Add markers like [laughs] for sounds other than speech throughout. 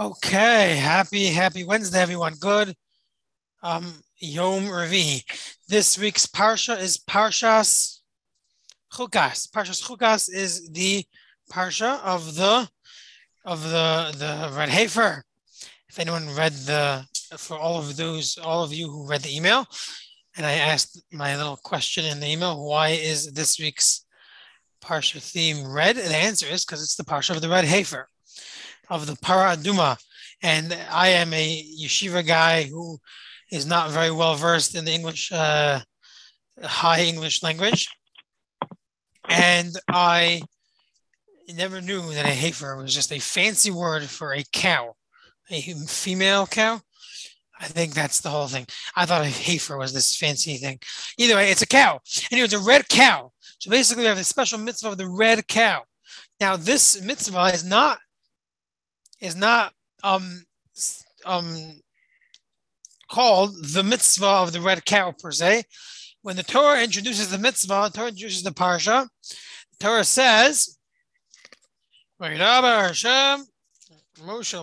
Okay, happy happy Wednesday, everyone. Good. Um, Yom Revi. This week's parsha is Parshas Chukas. Parshas Chukas is the parsha of the of the the Red Heifer. If anyone read the for all of those all of you who read the email, and I asked my little question in the email, why is this week's parsha theme red? And the answer is because it's the parsha of the Red Heifer of the Para Aduma. And I am a yeshiva guy who is not very well versed in the English, uh, high English language. And I never knew that a heifer was just a fancy word for a cow, a female cow. I think that's the whole thing. I thought a heifer was this fancy thing. Either way, it's a cow. Anyway, it's a red cow. So basically, we have a special mitzvah of the red cow. Now, this mitzvah is not is not um um called the mitzvah of the red cow per se. When the Torah introduces the mitzvah, the Torah introduces the parsha. The Torah says, Moshe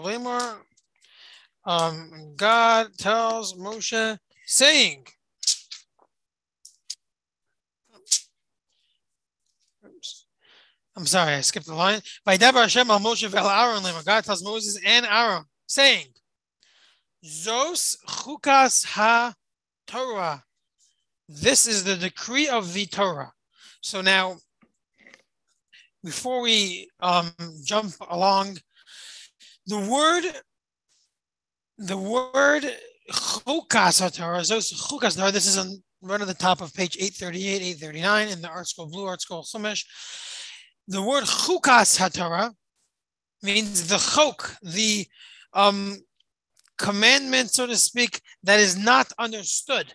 um, God tells Moshe, saying, I'm sorry, I skipped the line. Vayedaber Hashem al Moshe vel Aaron God tells Moses and Aaron, saying, Zos chukas ha Torah. This is the decree of the Torah. So now, before we um, jump along, the word, the word chukas Torah, Zos chukas Torah. This is on right at the top of page 838, 839 in the ArtScroll Blue ArtScroll Chumash the word chukas haTorah means the chok, the um, commandment, so to speak, that is not understood.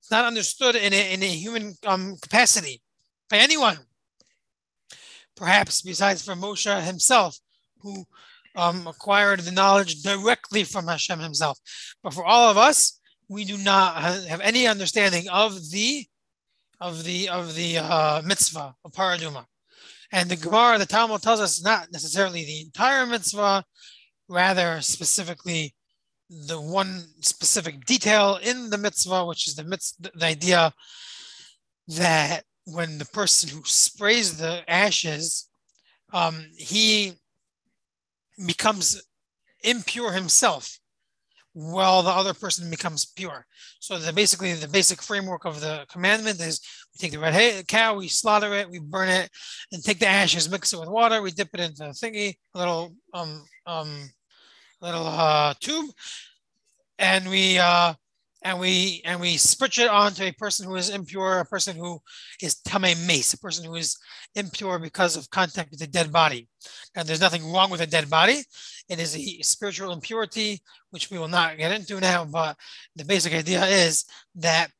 It's not understood in a, in a human um, capacity by anyone. Perhaps besides from Moshe himself, who um, acquired the knowledge directly from Hashem himself. But for all of us, we do not have any understanding of the of the of the uh, mitzvah of paraduma. And the Gemara, the Talmud tells us not necessarily the entire mitzvah, rather specifically the one specific detail in the mitzvah, which is the mitzvah, the idea that when the person who sprays the ashes, um, he becomes impure himself while the other person becomes pure. So the basically the basic framework of the commandment is take the red hay, cow, we slaughter it, we burn it, and take the ashes, mix it with water, we dip it into a thingy, a little um um little uh tube, and we uh and we and we spritz it onto a person who is impure, a person who is tamei meis, a person who is impure because of contact with a dead body. And there's nothing wrong with a dead body. It is a spiritual impurity, which we will not get into now. But the basic idea is that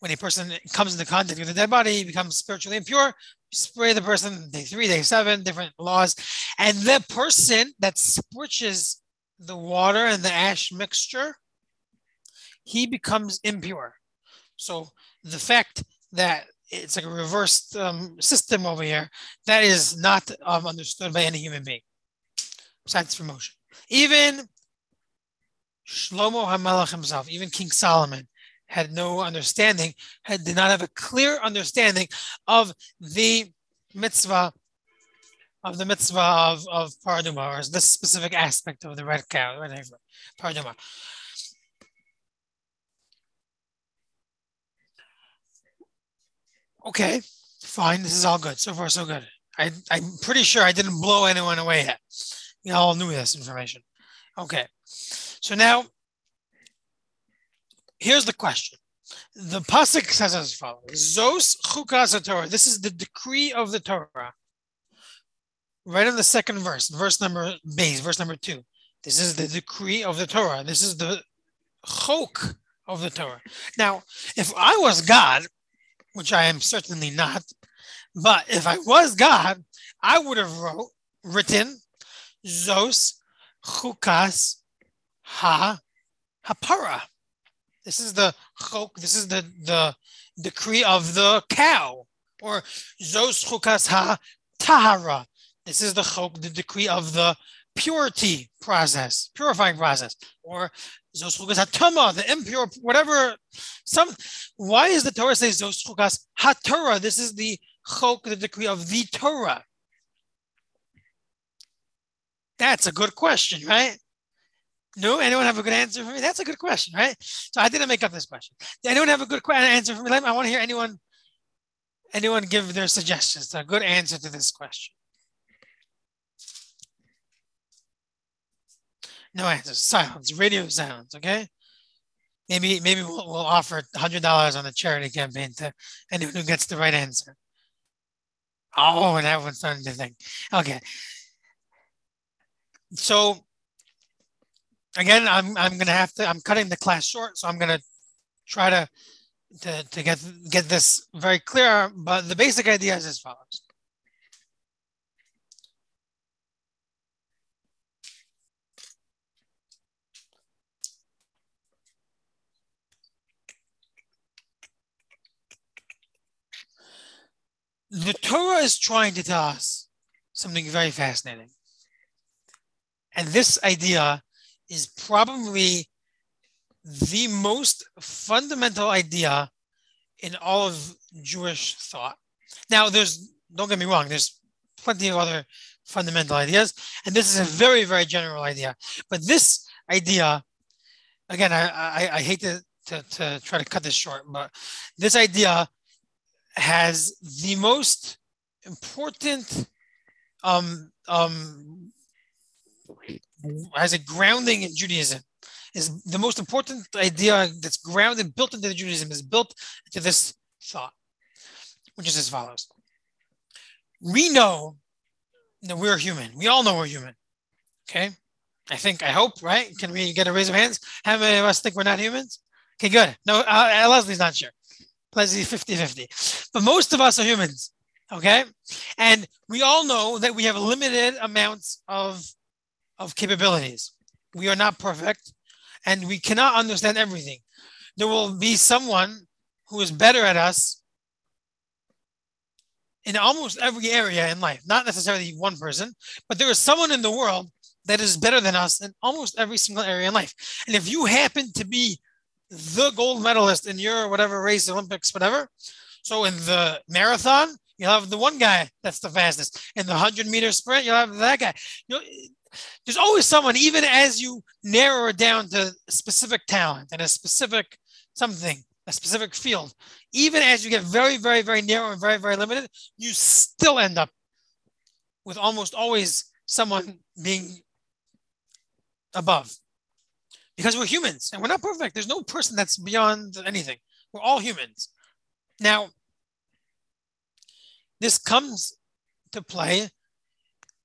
when a person comes into contact with a dead body, he becomes spiritually impure. Spray the person day three, day seven, different laws, and the person that spritches the water and the ash mixture he becomes impure. So the fact that it's like a reversed um, system over here, that is not um, understood by any human being, besides from Moshe. Even Shlomo HaMelech himself, even King Solomon, had no understanding, had did not have a clear understanding of the mitzvah of the mitzvah of, of Paraduma, or this specific aspect of the red cow, red Paraduma. okay, fine, this is all good. So far, so good. I, I'm pretty sure I didn't blow anyone away yet. You all knew this information. Okay, so now here's the question. The pasuk says as follows: Zos chukas Torah. This is the decree of the Torah. Right in the second verse, verse number beis, verse number two. This is the decree of the Torah. This is the chok of the Torah. Now, if I was God, which I am certainly not. But if I was God, I would have wrote, written Zos Chukas Ha Hapara. This is the chok, this is the, the decree of the cow. Or Zos Chukas Ha Tahara. This is the chok, the decree of the purity process, purifying process, or Zoschukas Hatama, the impure, whatever. Some why is the Torah say Zoschukas Hatorah? This is the chok, the decree of the Torah. That's a good question, right? No, anyone have a good answer for me? That's a good question, right? So I didn't make up this question. Did anyone have a good answer for me? I want to hear anyone anyone give their suggestions. A good answer to this question. No answers. Silence. Radio silence. Okay. Maybe maybe we'll, we'll offer hundred dollars on the charity campaign to anyone who gets the right answer. Oh, and everyone's starting to think. Okay. So again, I'm I'm gonna have to. I'm cutting the class short, so I'm gonna try to to, to get get this very clear. But the basic idea is as follows. the Torah is trying to tell us something very fascinating. And this idea is probably the most fundamental idea in all of Jewish thought. Now, there's, don't get me wrong, there's plenty of other fundamental ideas, and this is a very, very general idea. But this idea, again, I, I, I hate to, to, to try to cut this short, but this idea has the most important um, um, has a grounding in Judaism. Is the most important idea that's grounded, built into Judaism, is built into this thought, which is as follows. We know that we're human. We all know we're human. Okay. I think, I hope, right? Can we get a raise of hands? How many of us think we're not humans? Okay, good. No, uh, Leslie's not sure. Leslie 50 50. But most of us are humans. Okay. And we all know that we have limited amounts of of capabilities. We are not perfect and we cannot understand everything. There will be someone who is better at us in almost every area in life, not necessarily one person, but there is someone in the world that is better than us in almost every single area in life. And if you happen to be the gold medalist in your whatever race, Olympics, whatever, so in the marathon, you'll have the one guy that's the fastest. In the 100 meter sprint, you'll have that guy. You'll, there's always someone, even as you narrow it down to specific talent and a specific something, a specific field, even as you get very, very, very narrow and very, very limited, you still end up with almost always someone being above because we're humans and we're not perfect. There's no person that's beyond anything. We're all humans. Now, this comes to play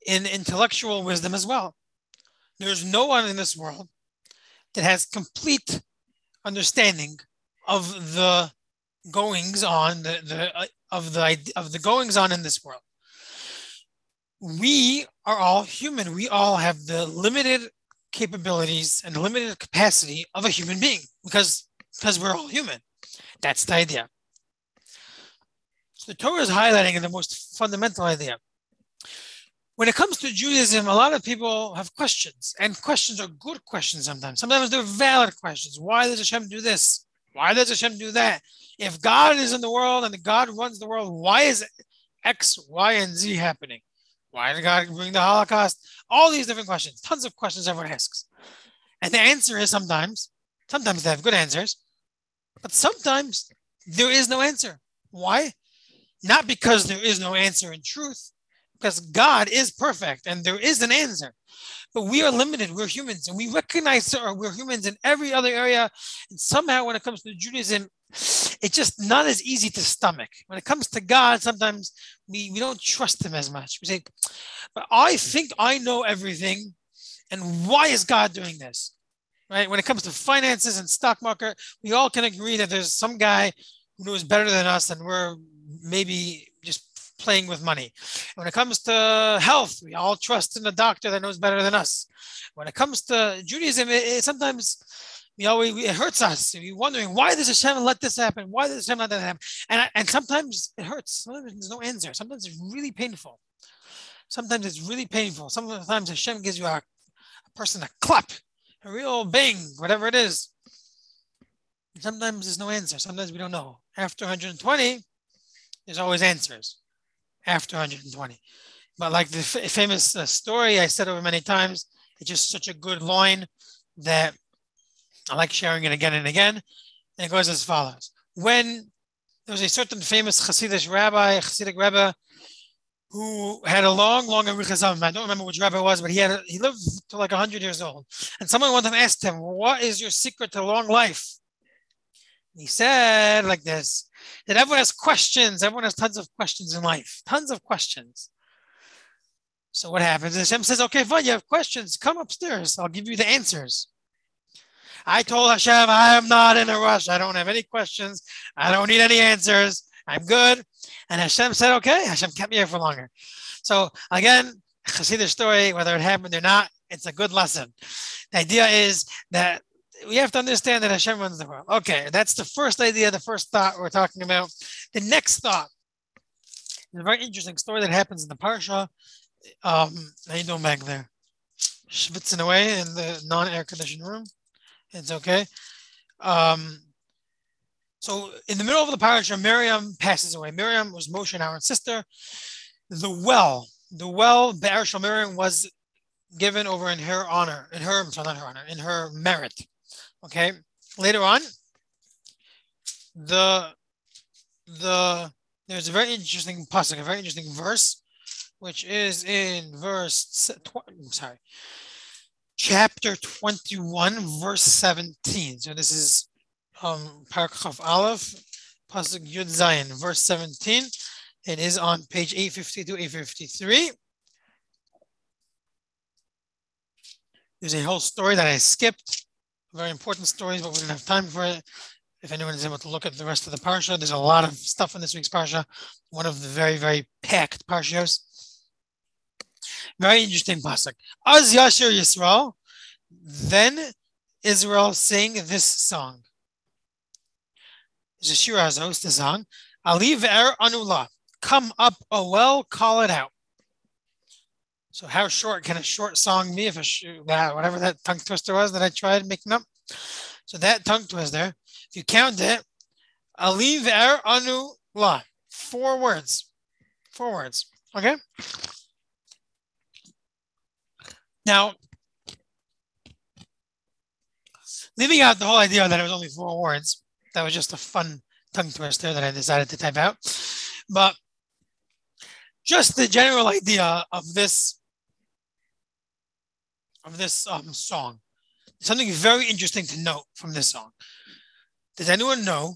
in intellectual wisdom as well. There's no one in this world that has complete understanding of the goings on the, the uh, of the of the goings on in this world. We are all human. We all have the limited capabilities and limited capacity of a human being because because we're all human. That's the idea. So the Torah is highlighting the most fundamental idea when it comes to Judaism, a lot of people have questions, and questions are good questions sometimes. Sometimes they're valid questions. Why does Hashem do this? Why does Hashem do that? If God is in the world and God runs the world, why is X, Y, and Z happening? Why did God bring the Holocaust? All these different questions, tons of questions everyone asks. And the answer is sometimes, sometimes they have good answers, but sometimes there is no answer. Why? Not because there is no answer in truth, because God is perfect and there is an answer. But we are limited. We're humans and we recognize that we're humans in every other area. And somehow, when it comes to Judaism, it's just not as easy to stomach. When it comes to God, sometimes we, we don't trust Him as much. We say, but I think I know everything. And why is God doing this? Right? When it comes to finances and stock market, we all can agree that there's some guy who knows better than us and we're maybe playing with money. When it comes to health, we all trust in a doctor that knows better than us. When it comes to Judaism, it, it sometimes we always it hurts us. We're wondering why does Hashem let this happen? Why does Hashem let that happen? And and sometimes it hurts. Sometimes there's no answer. Sometimes it's really painful. Sometimes it's really painful. Sometimes Hashem gives you a, a person a clap, a real bang, whatever it is. Sometimes there's no answer. Sometimes we don't know. After 120, there's always answers. After 120. But like the f- famous uh, story I said over many times, it's just such a good line that I like sharing it again and again. And it goes as follows. When there was a certain famous Hasidic rabbi, Hasidic rabbi, who had a long, long Arichazam. I don't remember which rabbi it was, but he had a, he lived to like 100 years old. And someone one time asked him, What is your secret to long life? he said like this that everyone has questions. Everyone has tons of questions in life, tons of questions. So what happens? Hashem says, okay, fine, you have questions. Come upstairs. I'll give you the answers. I told Hashem, I am not in a rush. I don't have any questions. I don't need any answers. I'm good. And Hashem said, okay. Hashem kept me here for longer. So again, Hasidic story, whether it happened or not, it's a good lesson. The idea is that we have to understand that Hashem runs the world. Okay, that's the first idea, the first thought we're talking about. The next thought is a very interesting story that happens in the Parsha. Um, how you doing back there? Schwitzing away in the non-air conditioned room. It's okay. Um, so in the middle of the Parsha, Miriam passes away. Miriam was Moshe and Aaron's sister. The well, the well, Be'er Miriam was given over in her honor, in her, sorry, not her honor, in her merit. Okay. Later on, the the there's a very interesting pasuk, a very interesting verse, which is in verse sorry, chapter 21, verse 17. So this is um paragraph Aleph, pasuk Yud Zayin, verse 17. It is on page 850 to 853. There's a whole story that I skipped very important stories, but we don't have time for it. If anyone is able to look at the rest of the parsha, there's a lot of stuff in this week's parsha. One of the very, very packed parshas. Very interesting pasuk. Az Yashir Yisrael. Then Israel sang this song. It's a shir hazos, the song. Ali ve'er anula. Come up a well, call it out. So how short can a short song be if a sh- that whatever that tongue twister was that I tried making up? So that tongue twister, if you count it, Ali ver anu la, four words, four words. Okay. Now, leaving out the whole idea that it was only four words, that was just a fun tongue twister that I decided to type out. But just the general idea of this of this um, song. Something very interesting to note from this song. Does anyone know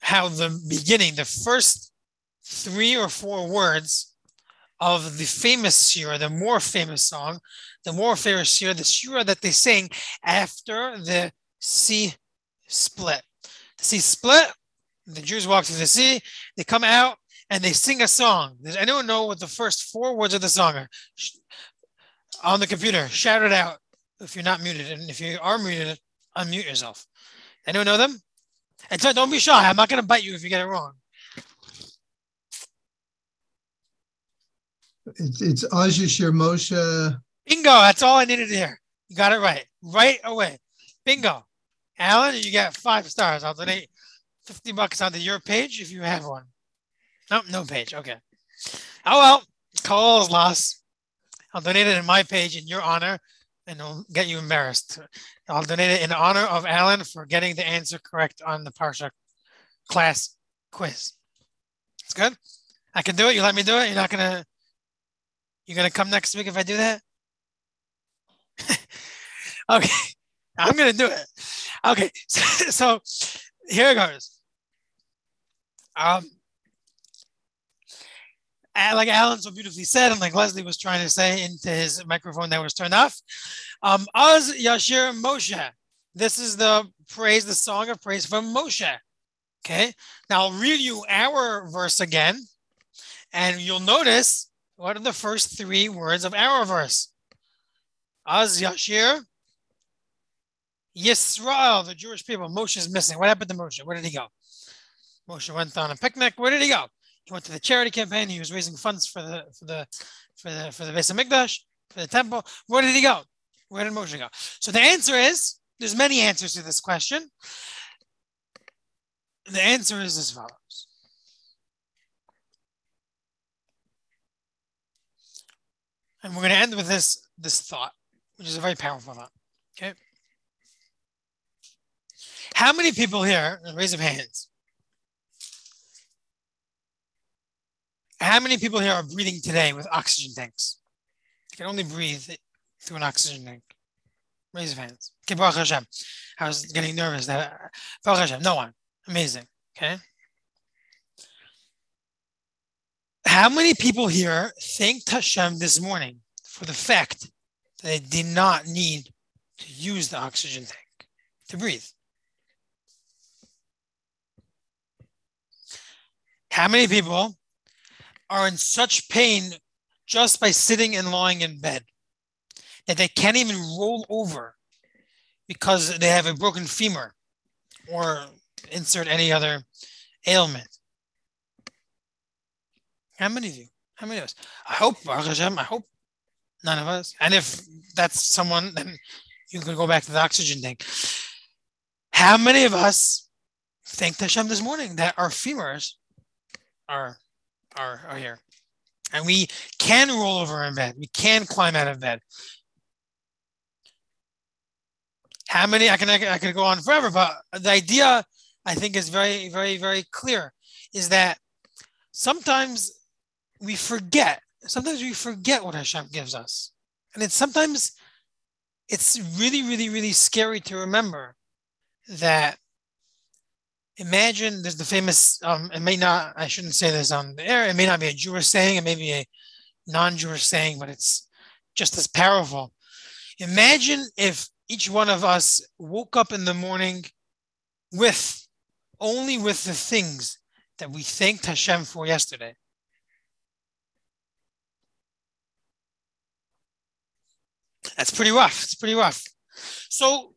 how the beginning, the first three or four words of the famous shira, the more famous song, the more famous shira, the shira that they sing after the sea split. The sea split, the Jews walk through the sea, they come out and they sing a song. Does anyone know what the first four words of the song are? On the computer. Shout it out if you're not muted. And if you are muted, unmute yourself. Anyone know them? And so don't be shy. I'm not going to bite you if you get it wrong. It's it's Az Yashir Moshe. Bingo. That's all I needed to hear. You got it right. Right away. Bingo. Alan, you got five stars. I'll donate 50 bucks onto your page if you have one. Nope, no page. Okay. Oh well. Cole's lost. I'll donate it in my page in your honor and it'll get you embarrassed. I'll donate it in honor of Alan for getting the answer correct on the Parsha class quiz. It's good. I can do it. You let me do it. You're not gonna. You're gonna come next week if I do that. [laughs] okay, I'm gonna do it. Okay, [laughs] so, so here it goes. Um, like Alan so beautifully said, and like Leslie was trying to say into his microphone that was turned off, um, Az Yashir Moshe. This is the praise, the song of praise from Moshe. Okay, now I'll read you our verse again, and you'll notice what are the first three words of our verse. Az Yashir Yisrael, the Jewish people. Moshe is missing. What happened to Moshe? Where did he go? Moshe went on a picnic. Where did he go? He went to the charity campaign. He was raising funds for the for the for the for the Beis Hamikdash, for the temple. Where did he go? Where did Moshe go? So the answer is there's many answers to this question. The answer is as follows. And we're going to end with this this thought, which is a very powerful thought. Okay. How many people here, raise of hands, how many people here are breathing today with oxygen tanks? You can only breathe through an oxygen tank. Raise your hands. Okay, Baruch Hashem. I was getting nervous. That Baruch Hashem, no one. Amazing. Okay. How many people here thanked Hashem this morning for the fact that they did not need to use the oxygen tank to breathe? How many people are in such pain just by sitting and lying in bed that they can't even roll over because they have a broken femur or insert any other ailment? How many of you? How many of us? I hope, I hope none of us. And if that's someone, then you can go back to the oxygen tank. How many of us thanked Hashem this morning that our femurs are, are, are here? And we can roll over in bed. We can climb out of bed. How many? I can I can go on forever, but the idea I think is very very very clear. Is that sometimes we forget. Sometimes we forget what Hashem gives us, and it's sometimes it's really really really scary to remember that imagine there's the famous um, it may not i shouldn't say this on the air it may not be a jewish saying it may be a non-jewish saying but it's just as powerful. Imagine if each one of us woke up in the morning with only with the things that we thanked hashem for yesterday. That's pretty rough it's pretty rough. So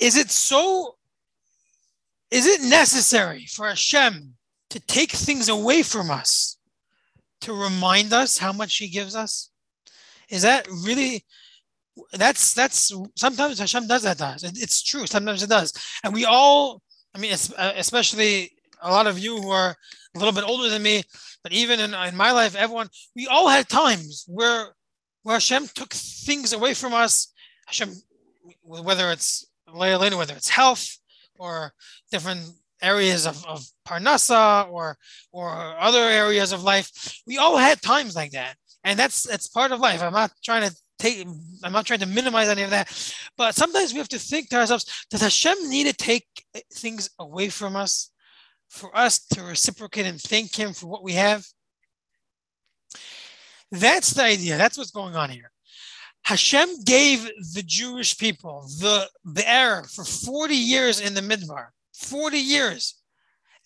is it so is it necessary for Hashem to take things away from us to remind us how much He gives us? Is that really? That's that's sometimes Hashem does that to us. It's true. Sometimes it does, and we all. I mean, uh, especially a lot of you who are a little bit older than me, but even in, in my life, everyone, we all had times where where Hashem took things away from us. Hashem, whether it's whether it's health, or different areas of, of parnasa or or other areas of life. We all had times like that. And that's that's part of life. I'm not trying to take i'm not trying to minimize any of that. But sometimes we have to think to ourselves does hashem need to take things away from us for us to reciprocate and thank him for what we have? That's the idea. That's what's going on here Hashem gave the Jewish people the, the error for 40 years in the Midbar. 40 years.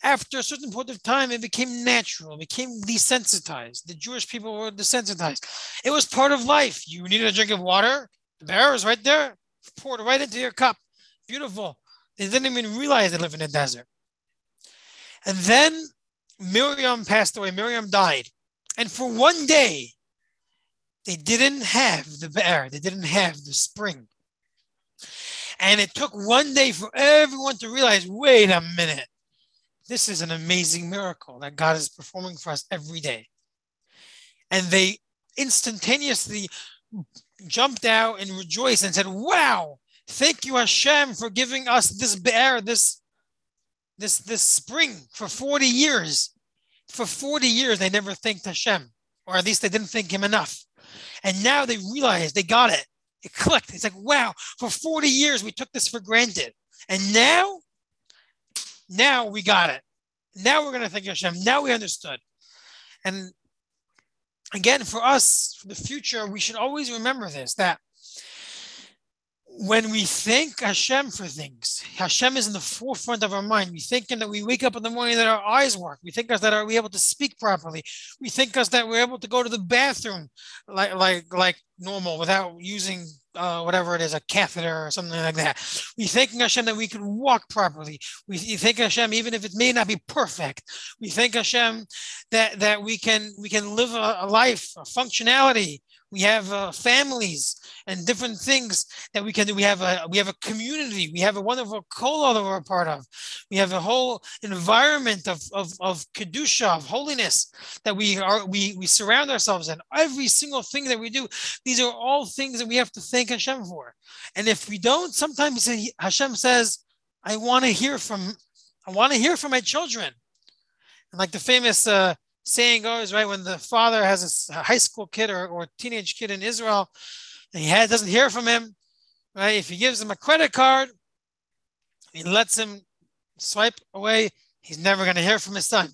After a certain point of time, it became natural, it became desensitized. The Jewish people were desensitized. It was part of life. You needed a drink of water, the be'er was right there, poured right into your cup. Beautiful. They didn't even realize they live in a desert. And then Miriam passed away. Miriam died. And for one day, they didn't have the be'er, they didn't have the spring. And it took one day for everyone to realize wait a minute, this is an amazing miracle that God is performing for us every day. And they instantaneously jumped out and rejoiced and said, Wow, thank you, Hashem, for giving us this be'er, this, this, this spring for 40 years. For 40 years, they never thanked Hashem, or at least they didn't thank him enough. And now they realize they got it. It clicked. It's like, wow, for 40 years we took this for granted. And now, now we got it. Now we're going to thank Hashem. Now we understood. And again, for us, for the future, we should always remember this that when we thank Hashem for things, Hashem is in the forefront of our mind. We think that we wake up in the morning that our eyes work. We think us that are we able to speak properly. We think us that we're able to go to the bathroom like like like normal without using uh, whatever it is, a catheter or something like that. We thank Hashem that we can walk properly. We thank Hashem even if it may not be perfect. We thank Hashem that that we can we can live a, a life, a functionality. We have uh, families and different things that we can do. We have a we have a community. We have a wonderful kol that we're a part of. We have a whole environment of of, of kedusha, of holiness that we are we we surround ourselves in. Every single thing that we do, these are all things that we have to thank Hashem for. And if we don't, sometimes Hashem says, "I want to hear from I want to hear from my children." And like the famous uh, saying goes, right, when the father has a high school kid or, or teenage kid in Israel, and he had, doesn't hear from him, right? If he gives him a credit card, he lets him swipe away, he's never going to hear from his son.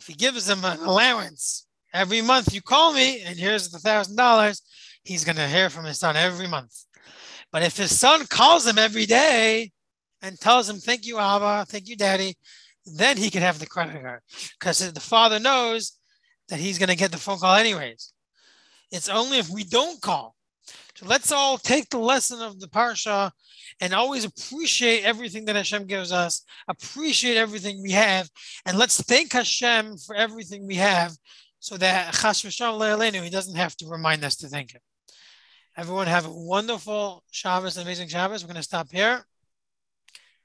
If he gives him an allowance every month, you call me and here's the thousand dollars, he's going to hear from his son every month. But if his son calls him every day and tells him, Thank you, Abba, thank you, Daddy, then he can have the credit card because the father knows that he's going to get the phone call anyways. It's only if we don't call so let's all take the lesson of the parsha and always appreciate everything that Hashem gives us, appreciate everything we have, and let's thank Hashem for everything we have so that Chas He doesn't have to remind us to thank Him. Everyone have a wonderful Shabbos, amazing Shabbos. We're going to stop here.